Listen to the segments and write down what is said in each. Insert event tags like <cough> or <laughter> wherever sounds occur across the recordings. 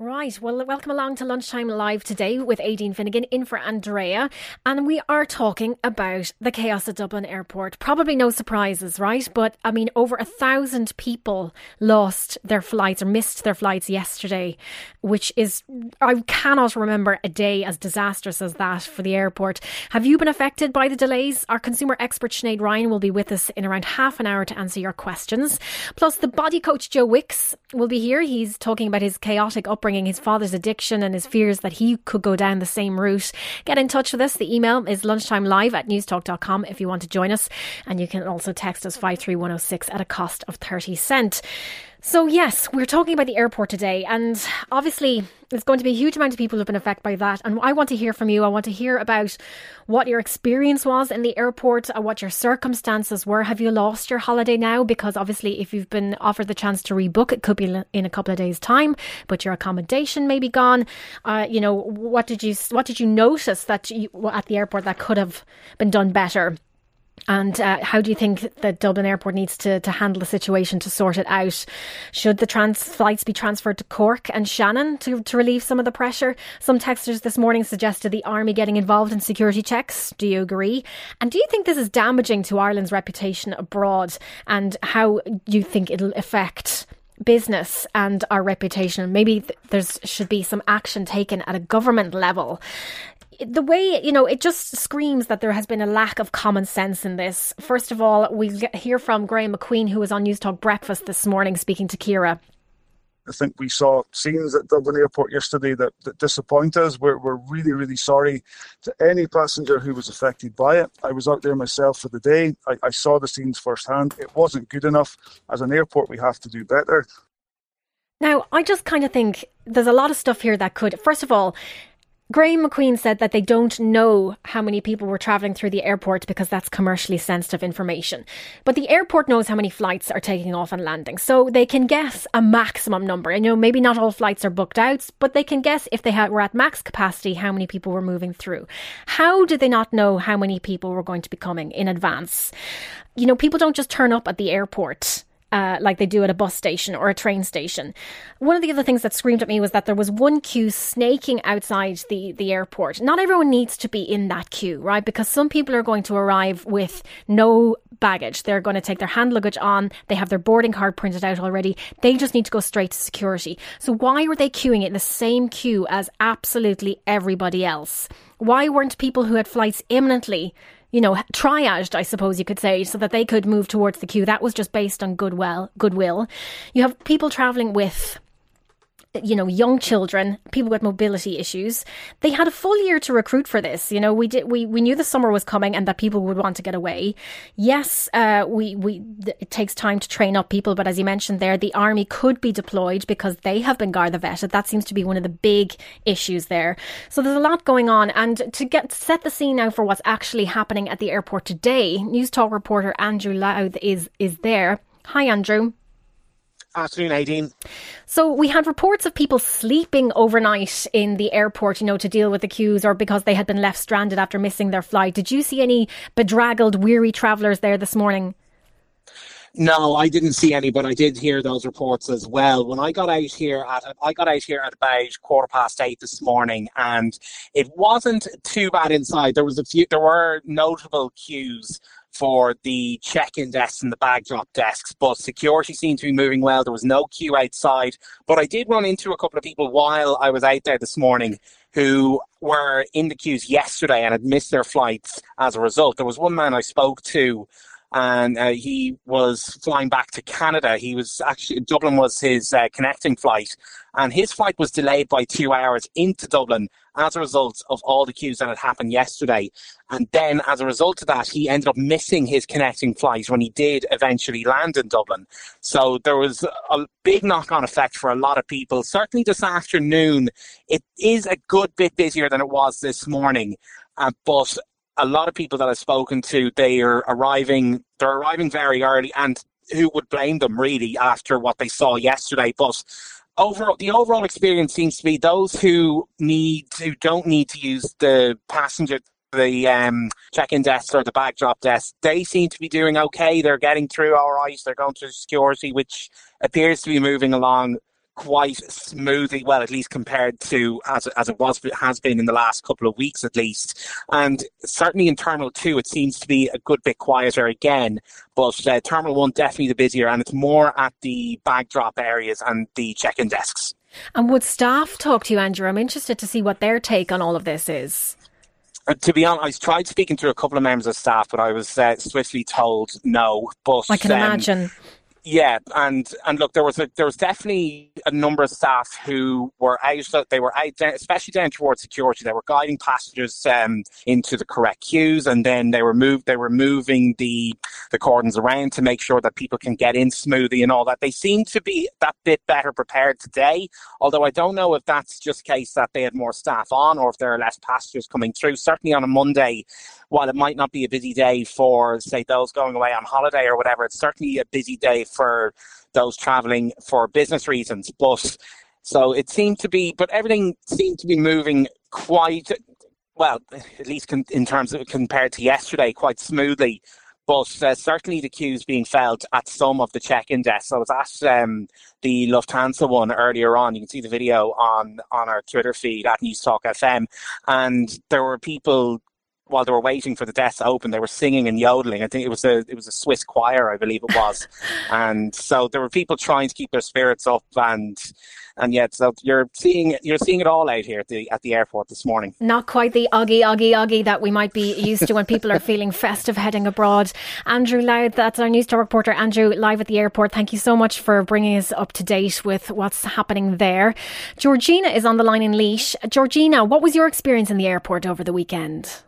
Right. Well, welcome along to Lunchtime Live today with Aideen Finnegan in for Andrea. And we are talking about the chaos at Dublin Airport. Probably no surprises, right? But I mean, over a thousand people lost their flights or missed their flights yesterday, which is, I cannot remember a day as disastrous as that for the airport. Have you been affected by the delays? Our consumer expert Sinead Ryan will be with us in around half an hour to answer your questions. Plus, the body coach Joe Wicks will be here. He's talking about his chaotic upbringing upbringing, his father's addiction, and his fears that he could go down the same route. Get in touch with us. The email is lunchtimelive at newstalk.com if you want to join us. And you can also text us 53106 at a cost of 30 cent. So, yes, we're talking about the airport today, and obviously, there's going to be a huge amount of people who've been affected by that. And I want to hear from you. I want to hear about what your experience was in the airport, what your circumstances were. Have you lost your holiday now? Because obviously, if you've been offered the chance to rebook, it could be in a couple of days' time, but your accommodation may be gone. Uh, you know, what did you what did you notice that you, at the airport that could have been done better? And uh, how do you think that Dublin Airport needs to, to handle the situation to sort it out? Should the trans flights be transferred to Cork and Shannon to, to relieve some of the pressure? Some texters this morning suggested the army getting involved in security checks. Do you agree? And do you think this is damaging to Ireland's reputation abroad? And how do you think it'll affect business and our reputation. Maybe th- there's should be some action taken at a government level the way you know it just screams that there has been a lack of common sense in this first of all we hear from graham mcqueen who was on news talk breakfast this morning speaking to Ciara I think we saw scenes at Dublin Airport yesterday that, that disappoint us. We're, we're really, really sorry to any passenger who was affected by it. I was out there myself for the day. I, I saw the scenes firsthand. It wasn't good enough. As an airport, we have to do better. Now, I just kind of think there's a lot of stuff here that could, first of all, Graham McQueen said that they don't know how many people were travelling through the airport because that's commercially sensitive information. But the airport knows how many flights are taking off and landing, so they can guess a maximum number. You know, maybe not all flights are booked out, but they can guess if they had, were at max capacity how many people were moving through. How did they not know how many people were going to be coming in advance? You know, people don't just turn up at the airport uh, like they do at a bus station or a train station. One of the other things that screamed at me was that there was one queue snaking outside the, the airport. Not everyone needs to be in that queue, right? Because some people are going to arrive with no baggage. They're going to take their hand luggage on. They have their boarding card printed out already. They just need to go straight to security. So why were they queuing in the same queue as absolutely everybody else? Why weren't people who had flights imminently you know, triaged, I suppose you could say, so that they could move towards the queue. That was just based on goodwill. Goodwill. You have people traveling with you know young children people with mobility issues they had a full year to recruit for this. You know we did we, we knew the summer was coming and that people would want to get away. Yes uh, we we it takes time to train up people but as you mentioned there the army could be deployed because they have been Garda vetted that seems to be one of the big issues there. So there's a lot going on. And to get set the scene now for what's actually happening at the airport today news talk reporter Andrew Louth is is there. Hi Andrew Afternoon, Aideen. So we had reports of people sleeping overnight in the airport, you know, to deal with the queues or because they had been left stranded after missing their flight. Did you see any bedraggled, weary travellers there this morning? No, I didn't see any, but I did hear those reports as well. When I got out here at I got out here at about quarter past eight this morning, and it wasn't too bad inside. There was a few, there were notable queues for the check-in desks and the bag drop desks, but security seemed to be moving well. There was no queue outside, but I did run into a couple of people while I was out there this morning who were in the queues yesterday and had missed their flights as a result. There was one man I spoke to and uh, he was flying back to Canada. He was actually Dublin was his uh, connecting flight, and his flight was delayed by two hours into Dublin as a result of all the queues that had happened yesterday. And then, as a result of that, he ended up missing his connecting flight when he did eventually land in Dublin. So there was a big knock-on effect for a lot of people. Certainly this afternoon, it is a good bit busier than it was this morning. Uh, but a lot of people that I've spoken to, they are arriving, they're arriving very early, and who would blame them really after what they saw yesterday? But overall, the overall experience seems to be those who need, who don't need to use the passenger the um, check-in desk or the bag drop desks, they seem to be doing okay. They're getting through all right. They're going through security, which appears to be moving along quite smoothly, well, at least compared to as, as it was has been in the last couple of weeks at least. And certainly in Terminal 2, it seems to be a good bit quieter again. But uh, Terminal 1 definitely the busier, and it's more at the bag drop areas and the check-in desks. And would staff talk to you, Andrew? I'm interested to see what their take on all of this is. Uh, to be honest, I tried speaking to a couple of members of staff, but I was uh, swiftly told no. But I can um, imagine. Yeah, and and look, there was a, there was definitely a number of staff who were out. They were out, especially down towards security. They were guiding passengers um, into the correct queues, and then they were moved. They were moving the the cordons around to make sure that people can get in smoothly and all that. They seem to be that bit better prepared today. Although I don't know if that's just case that they had more staff on, or if there are less passengers coming through. Certainly on a Monday, while it might not be a busy day for say those going away on holiday or whatever, it's certainly a busy day for those traveling for business reasons. But so it seemed to be, but everything seemed to be moving quite well, at least con- in terms of compared to yesterday, quite smoothly. But uh, certainly the queues being felt at some of the check-in desks. I was at um, the Lufthansa one earlier on. You can see the video on on our Twitter feed at Newstalk FM, and there were people while they were waiting for the desk to open, they were singing and yodeling. I think it was a it was a Swiss choir, I believe it was, <laughs> and so there were people trying to keep their spirits up and and yet so you're seeing you're seeing it all out here at the at the airport this morning. Not quite the oggy oggy oggy that we might be used to when people are feeling <laughs> festive heading abroad. Andrew Louth, that's our Newstalk reporter. Andrew, live at the airport. Thank you so much for bringing us up to date with what's happening there. Georgina is on the line in Laois. Georgina, what was your experience in the airport over the weekend?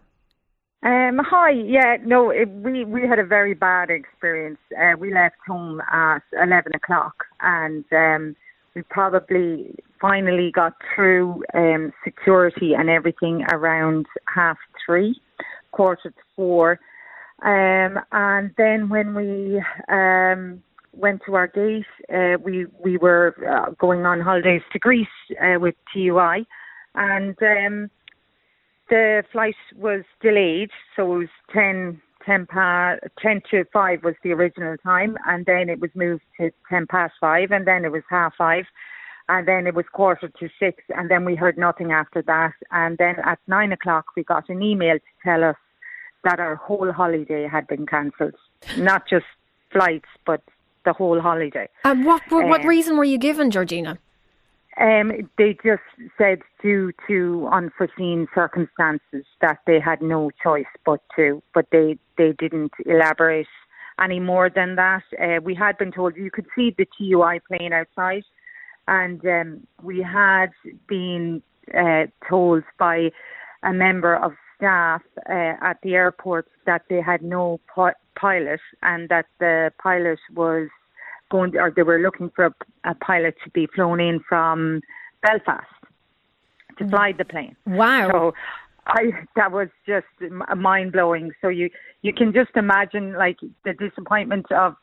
Um, hi, yeah, no, it, we we had a very bad experience. Uh, we left home at eleven o'clock, and um, we probably finally got through um, security and everything around half three, quarter to four, um, and then when we um, went to our gate, uh, we we were uh, going on holidays to Greece uh, with TUI, and. Um, the flight was delayed, so it was 10, 10, past, 10 to 5 was the original time, and then it was moved to 10 past 5, and then it was half 5, and then it was quarter to 6, and then we heard nothing after that. And then at 9 o'clock, we got an email to tell us that our whole holiday had been cancelled. Not just flights, but the whole holiday. And what, what, what um, reason were you given, Georgina? Um, they just said due to unforeseen circumstances that they had no choice but to, but they, they didn't elaborate any more than that. Uh, we had been told you could see the TUI plane outside, and um, we had been uh, told by a member of staff uh, at the airport that they had no pilot and that the pilot was going, or they were looking for a, a pilot to be flown in from Belfast to mm. fly the plane. Wow. So I that was just mind blowing. So you you can just imagine like the disappointment of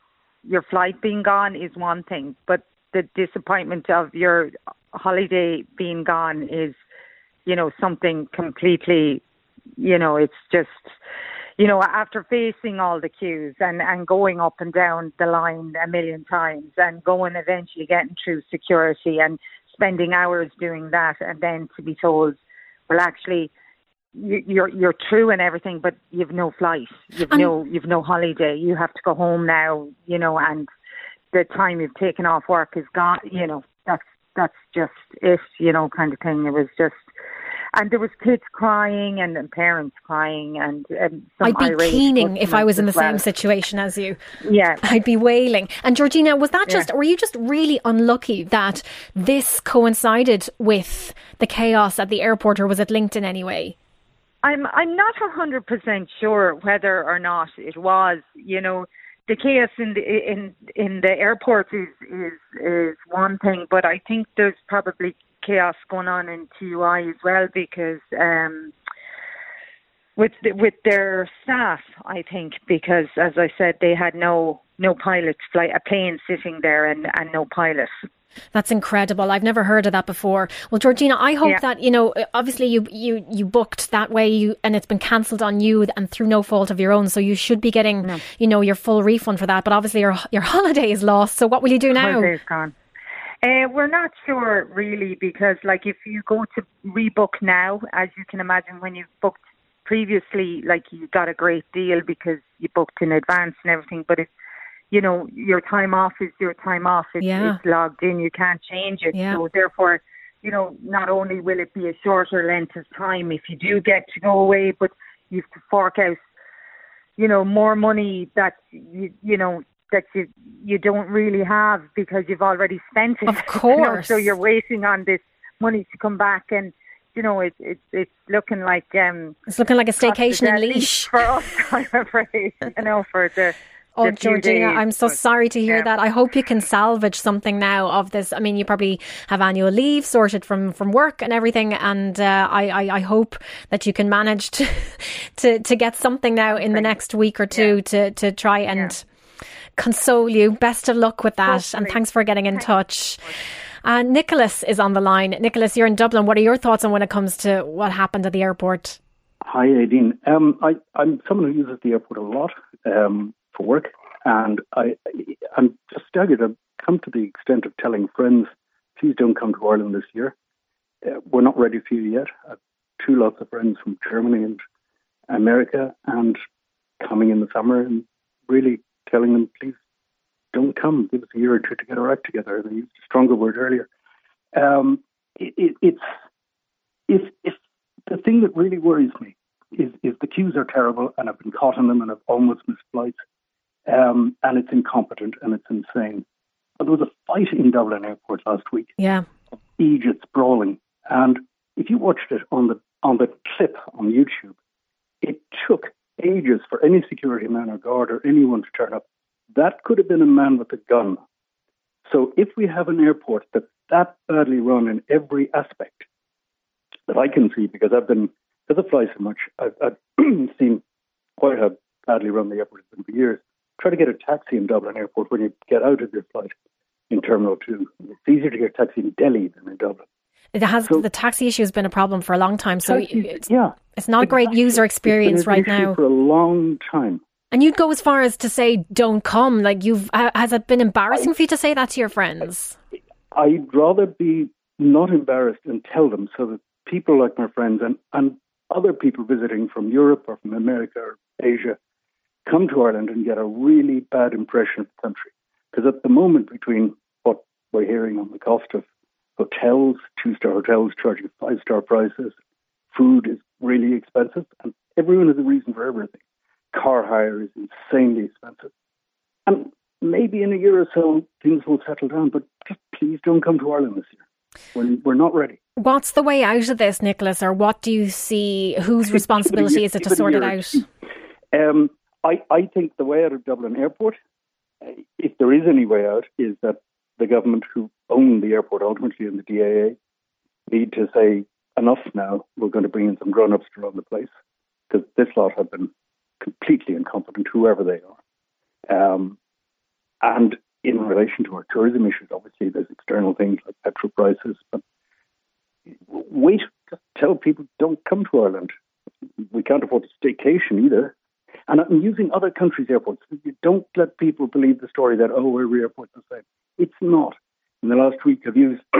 your flight being gone is one thing, but the disappointment of your holiday being gone is, you know, something completely, you know, it's just you know, after facing all the queues and, and going up and down the line a million times and going eventually getting through security and spending hours doing that and then to be told, well, actually, you're you're true and everything, but you've no flight, you've and no you've no holiday. You have to go home now, you know, and the time you've taken off work is gone. You know, that's that's just it, you know, kind of thing. It was just and there was kids crying and, and parents crying and, and I'd be keening if I was in the well. same situation as you. Yeah, I'd be wailing. And Georgina, was that just? Yeah. Were you just really unlucky that this coincided with the chaos at the airport, or was it linked in any way? I'm I'm not hundred percent sure whether or not it was. You know, the chaos in the in in the airport is is is one thing, but I think there's probably chaos going on in TUI as well because um, with the, with their staff, I think, because as I said, they had no no pilots, flight a plane sitting there and and no pilot. That's incredible. I've never heard of that before. Well, Georgina, I hope yeah. that you know. Obviously, you you you booked that way, you and it's been cancelled on you, and through no fault of your own. So you should be getting, no. you know, your full refund for that. But obviously, your your <laughs> holiday is lost. So what will you do now? Holiday's gone. Uh, we're not sure really because, like, if you go to rebook now, as you can imagine, when you've booked previously, like, you got a great deal because you booked in advance and everything. But it's you know, your time off is your time off. It's, yeah. it's logged in. You can't change it. Yeah. So therefore, you know, not only will it be a shorter length of time if you do get to go away, but you have to fork out, you know, more money that you, you know, that you you don't really have because you've already spent it. Of course. <laughs> You know, so you're waiting on this money to come back and you know, it's it's it's looking like um it's looking like a staycation in Laois <laughs> for us, I'm afraid. You know, for the <laughs> Oh, Georgina, I'm so sorry to hear yeah. that. I hope you can salvage something now of this. I mean, you probably have annual leave sorted from, from work and everything, and uh, I, I, I hope that you can manage to to, to get something now in the next week or two yeah. to to try and yeah. Console you. Best of luck with that, Hopefully. and thanks for getting in thanks. touch. Uh, Nicholas is on the line. Nicholas, you're in Dublin. What are your thoughts on when it comes to what happened at the airport? Hi, Aideen. Um, I, am someone who uses the airport a lot. Um, for work. And I, I'm just staggered. I've come to the extent of telling friends, please don't come to Ireland this year. Uh, we're not ready for you yet. I have two lots of friends from Germany and America and coming in the summer and really telling them, please don't come. Give us a year or two to get our act together. I used a stronger word earlier. Um, it, it, it's if, if the thing that really worries me is, is the queues are terrible and I've been caught in them and I've almost missed flights um, and it's incompetent and it's insane. But there was a fight in Dublin Airport last week. Yeah, Egypt brawling, and if you watched it on the on the clip on YouTube, it took ages for any security man or guard or anyone to turn up. That could have been a man with a gun. So if we have an airport that's that badly run in every aspect that I can see, because I've been because I fly so much, I've, I've <clears throat> seen quite how badly run the airport has been for years try to get a taxi in Dublin Airport when you get out of your flight in Terminal 2. It's easier to get a taxi in Delhi than in Dublin. It has so, the taxi issue has been a problem for a long time. So it's, yeah, it's not a great user experience right now. For a long time. And you'd go as far as to say, "Don't come." Like you've has it been embarrassing I, for you to say that to your friends? I'd rather be not embarrassed and tell them, so that people like my friends and and other people visiting from Europe or from America or Asia come to Ireland and get a really bad impression of the country. Because at the moment, between what we're hearing on the cost of hotels, two star hotels charging five star prices, food is really expensive, and everyone has a reason for everything. Car hire is insanely expensive. And maybe in a year or so, things will settle down, but just please don't come to Ireland this year. We're, we're not ready. What's the way out of this, Nicholas, or what do you see? Whose <laughs> responsibility is it to sort it out? <laughs> Um, I, I think the way out of Dublin Airport, if there is any way out, is that the government who own the airport ultimately and the DAA need to say, enough now, we're going to bring in some grown ups to run the place. Because this lot have been completely incompetent, whoever they are. Um, and in relation to our tourism issues, obviously there's external things like petrol prices, but wait, just tell people don't come to Ireland. We can't afford a staycation either. And I'm using other countries' airports. You don't let people believe the story that, oh, every airport's the same. It's not. In the last week, I've used <clears throat>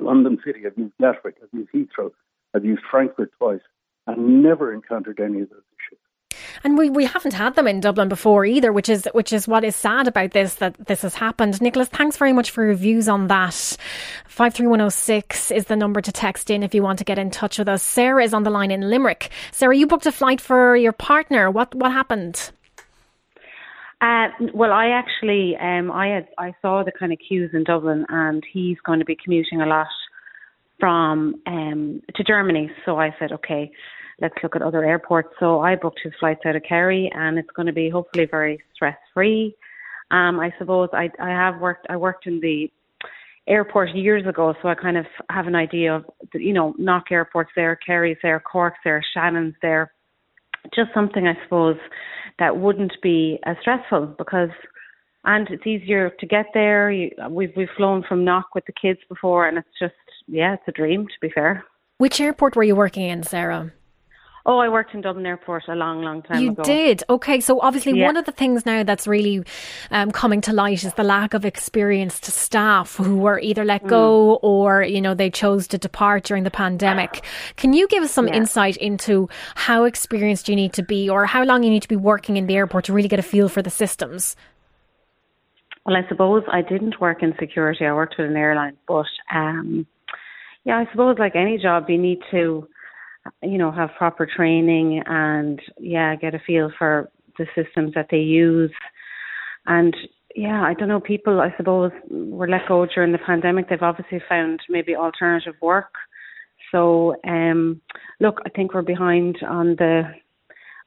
London City, I've used Gatwick, I've used Heathrow, I've used Frankfurt twice, and never encountered any of those issues. And we, we haven't had them in Dublin before either, which is which is what is sad about this that this has happened. Nicholas, thanks very much for your views on that. Five three one zero six is the number to text in if you want to get in touch with us. Sarah is on the line in Limerick. Sarah, you booked a flight for your partner. What what happened? Uh, well, I actually um, I had I saw the kind of queues in Dublin, and he's going to be commuting a lot from um, to Germany. So I said, okay, let's look at other airports. So I booked his flights out of Kerry, and it's going to be hopefully very stress free. Um, I suppose I I have worked I worked in the airport years ago, so I kind of have an idea of you know Knock Airport's there, Kerry's there, Cork's there, Shannon's there, just something I suppose that wouldn't be as stressful because and it's easier to get there. You, we've we've flown from Knock with the kids before, and it's just yeah, it's a dream to be fair. Which airport were you working in, Sarah? Oh, I worked in Dublin Airport a long, long time you ago. You did? Okay, so obviously yeah. one of the things now that's really um, coming to light is the lack of experienced staff who were either let go mm. or, you know, they chose to depart during the pandemic. Can you give us some yeah. insight into how experienced you need to be or how long you need to be working in the airport to really get a feel for the systems? Well, I suppose I didn't work in security. I worked with an airline, but um, yeah, I suppose like any job, you need to you know, have proper training and yeah, get a feel for the systems that they use. And yeah, I don't know, people I suppose were let go during the pandemic. They've obviously found maybe alternative work. So um look, I think we're behind on the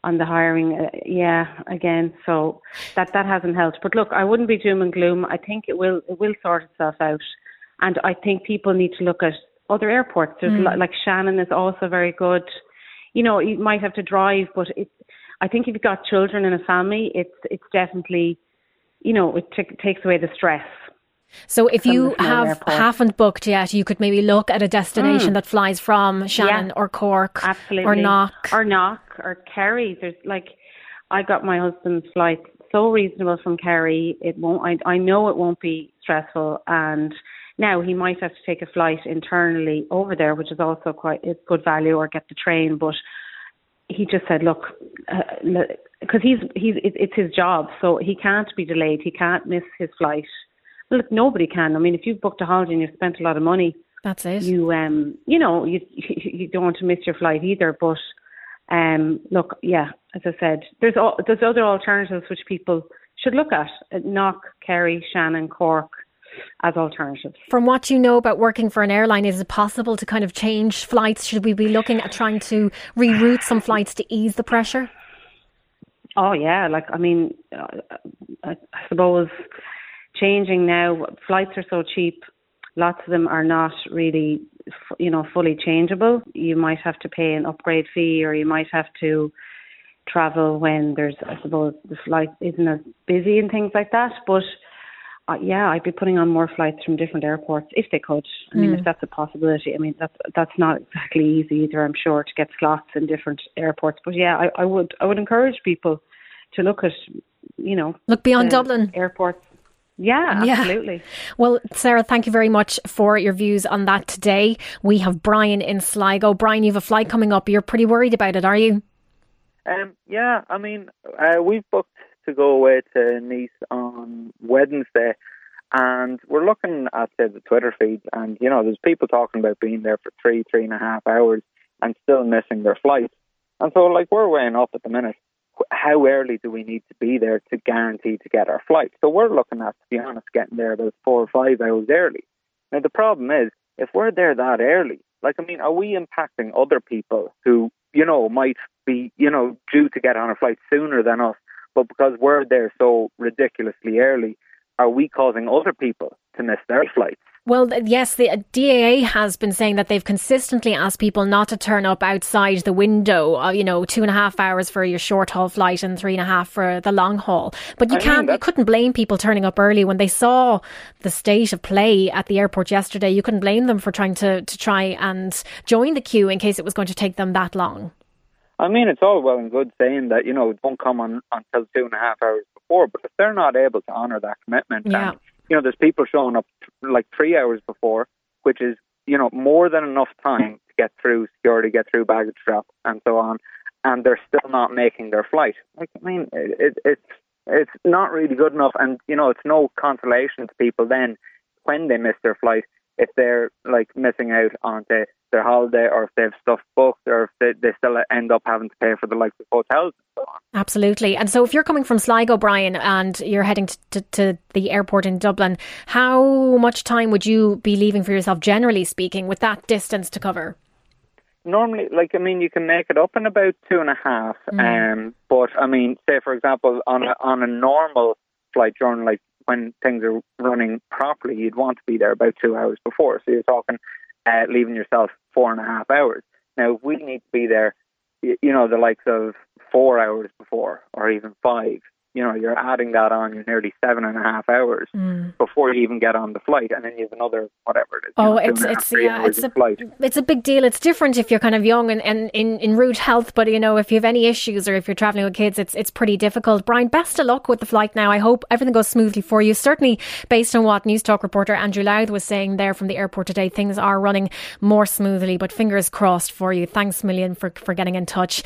on the hiring uh, yeah again so that that hasn't helped but look i wouldn't be doom and gloom i think it will it will sort itself out and i think people need to look at other airports. There's mm. like Shannon is also very good. You know, you might have to drive, but it, I think if you've got children and a family, it's it's definitely, you know, it t- takes away the stress. So if you have airport. haven't booked yet, you could maybe look at a destination mm. that flies from Shannon yeah, or Cork absolutely. or Knock. Or Knock or Kerry. There's like I got my husband's flight so reasonable from Kerry. It won't I I know it won't be stressful and now he might have to take a flight internally over there, which is also quite it's good value, or get the train. But he just said, look, because uh, he's he's it's his job, so he can't be delayed. He can't miss his flight. Look, nobody can. I mean, if you've booked a holiday and you've spent a lot of money, that's it. You um, you know, you <laughs> you don't want to miss your flight either. But um, look, yeah, as I said, there's all, there's other alternatives which people should look at. Knock, Kerry, Shannon, Cork as alternatives. From what you know about working for an airline, is it possible to kind of change flights? Should we be looking at trying to reroute some flights to ease the pressure? Oh yeah, like I mean, uh, I suppose changing now. Flights are so cheap. Lots of them are not really, you know, fully changeable. You might have to pay an upgrade fee, or you might have to travel when there's, I suppose, the flight isn't as busy and things like that. But uh, yeah, I'd be putting on more flights from different airports if they could. I mean, mm. if that's a possibility. I mean, that's that's not exactly easy either. I'm sure to get slots in different airports. But yeah, I, I would I would encourage people to look at, you know, look beyond Dublin airports. Yeah, absolutely. Yeah. Well, Sarah, thank you very much for your views on that today. We have Brian in Sligo. Brian, you have a flight coming up. You're pretty worried about it, are you? Um, yeah, I mean, uh, we've booked to go away to Nice on Wednesday. And we're looking at say, the Twitter feed, and you know, there's people talking about being there for three, three and a half hours and still missing their flight. And so, like, we're weighing up at the minute. How early do we need to be there to guarantee to get our flight? So we're looking at, to be honest, getting there about four or five hours early. Now the problem is, if we're there that early, like, I mean, are we impacting other people who, you know, might be, you know, due to get on a flight sooner than us but because we're there so ridiculously early, are we causing other people to miss their flights? Well, yes, the DAA has been saying that they've consistently asked people not to turn up outside the window. Uh, you know, two and a half hours for your short haul flight and three and a half for the long haul. But you I can't, you couldn't blame people turning up early when they saw the state of play at the airport yesterday. You couldn't blame them for trying to to try and join the queue in case it was going to take them that long. I mean, it's all well and good saying that, you know, don't come on until two and a half hours before, but if they're not able to honour that commitment, yeah. and, you know, there's people showing up like three hours before, which is, you know, more than enough time to get through security, get through baggage drop, and so on, and they're still not making their flight. Like, I mean, it, it, it's it's not really good enough, and you know, it's no consolation to people then when they miss their flight if they're like missing out on the their holiday or if they have stuff booked or if they, they still end up having to pay for the likes of hotels and so on. Absolutely. And so if you're coming from Sligo, Brian, and you're heading to, to, to, the airport in Dublin, how much time would you be leaving for yourself, generally speaking, with that distance to cover? Normally, like, I mean, you can make it up in about two and a half. Mm. Um, but, I mean, say, for example, on a, on a normal flight journey, like when things are running properly, you'd want to be there about two hours before. So you're talking uh, leaving yourself four and a half hours. Now, if we need to be there you know, the likes of four hours before or even five you know, you're adding that on, you're nearly seven and a half hours mm. before you even get on the flight, and then you have another whatever it is. Oh, know, it's it's yeah, it's a flight. it's a big deal. It's different if you're kind of young and, and in in rude health, but you know, if you have any issues or if you're traveling with kids, it's it's pretty difficult. Brian, best of luck with the flight now. I hope everything goes smoothly for you. Certainly, based on what Newstalk reporter Andrew Louth was saying there from the airport today, things are running more smoothly. But fingers crossed for you. Thanks million for for getting in touch.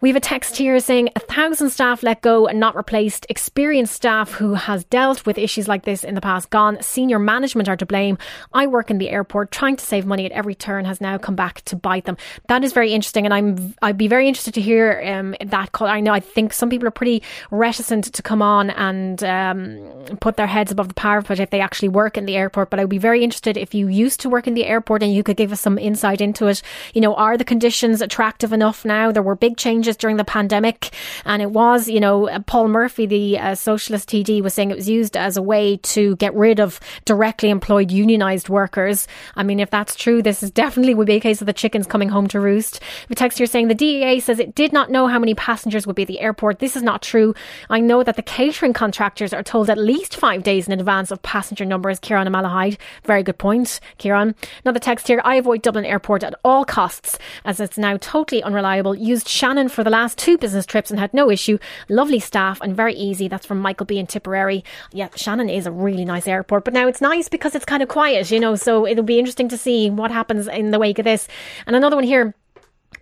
We have a text here saying a thousand staff let go and not replaced. Experienced staff who has dealt with issues like this in the past gone. Senior management are to blame. I work in the airport trying to save money at every turn has now come back to bite them. That is very interesting, and I'm I'd be very interested to hear um, that call. I know I think some people are pretty reticent to come on and um, put their heads above the parapet if they actually work in the airport. But I would be very interested if you used to work in the airport and you could give us some insight into it. You know, are the conditions attractive enough now? There were big changes during the pandemic. And it was, you know, Paul Murphy, the uh, socialist TD, was saying it was used as a way to get rid of directly employed unionised workers. I mean, if that's true, this is definitely would be a case of the chickens coming home to roost. The text here saying the DAA says it did not know how many passengers would be at the airport. This is not true. I know that the catering contractors are told at least five days in advance of passenger numbers. Kieran Malahide, very good point, Kieran. Another text here. I avoid Dublin Airport at all costs as it's now totally unreliable. Used Shannon for for the last two business trips and had no issue. Lovely staff and very easy. That's from Michael B in Tipperary. Yeah, Shannon is a really nice airport, but now it's nice because it's kind of quiet, you know, so it'll be interesting to see what happens in the wake of this. And another one here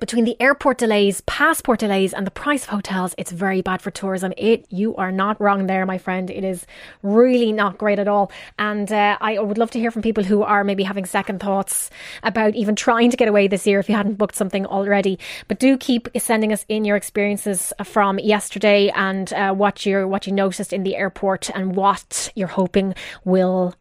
between the airport delays, passport delays, and the price of hotels, it's very bad for tourism. It, you are not wrong there, my friend. It is really not great at all. And uh, I would love to hear from people who are maybe having second thoughts about even trying to get away this year if you hadn't booked something already. But do keep sending us in your experiences from yesterday and uh, what you what you noticed in the airport and what you're hoping will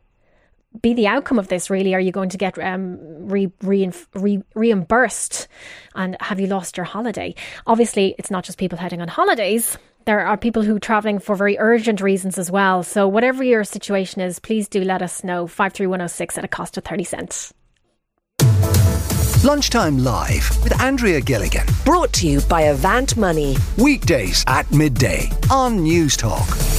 be the outcome of this really. Are you going to get um, re, re, re, reimbursed? And have you lost your holiday? Obviously it's not just people heading on holidays. There are people who are travelling for very urgent reasons as well. So whatever your situation is please do let us know. 53106 at a cost of 30 cents. Lunchtime Live with Andrea Gilligan. Brought to you by Avant Money. Weekdays at midday on Newstalk.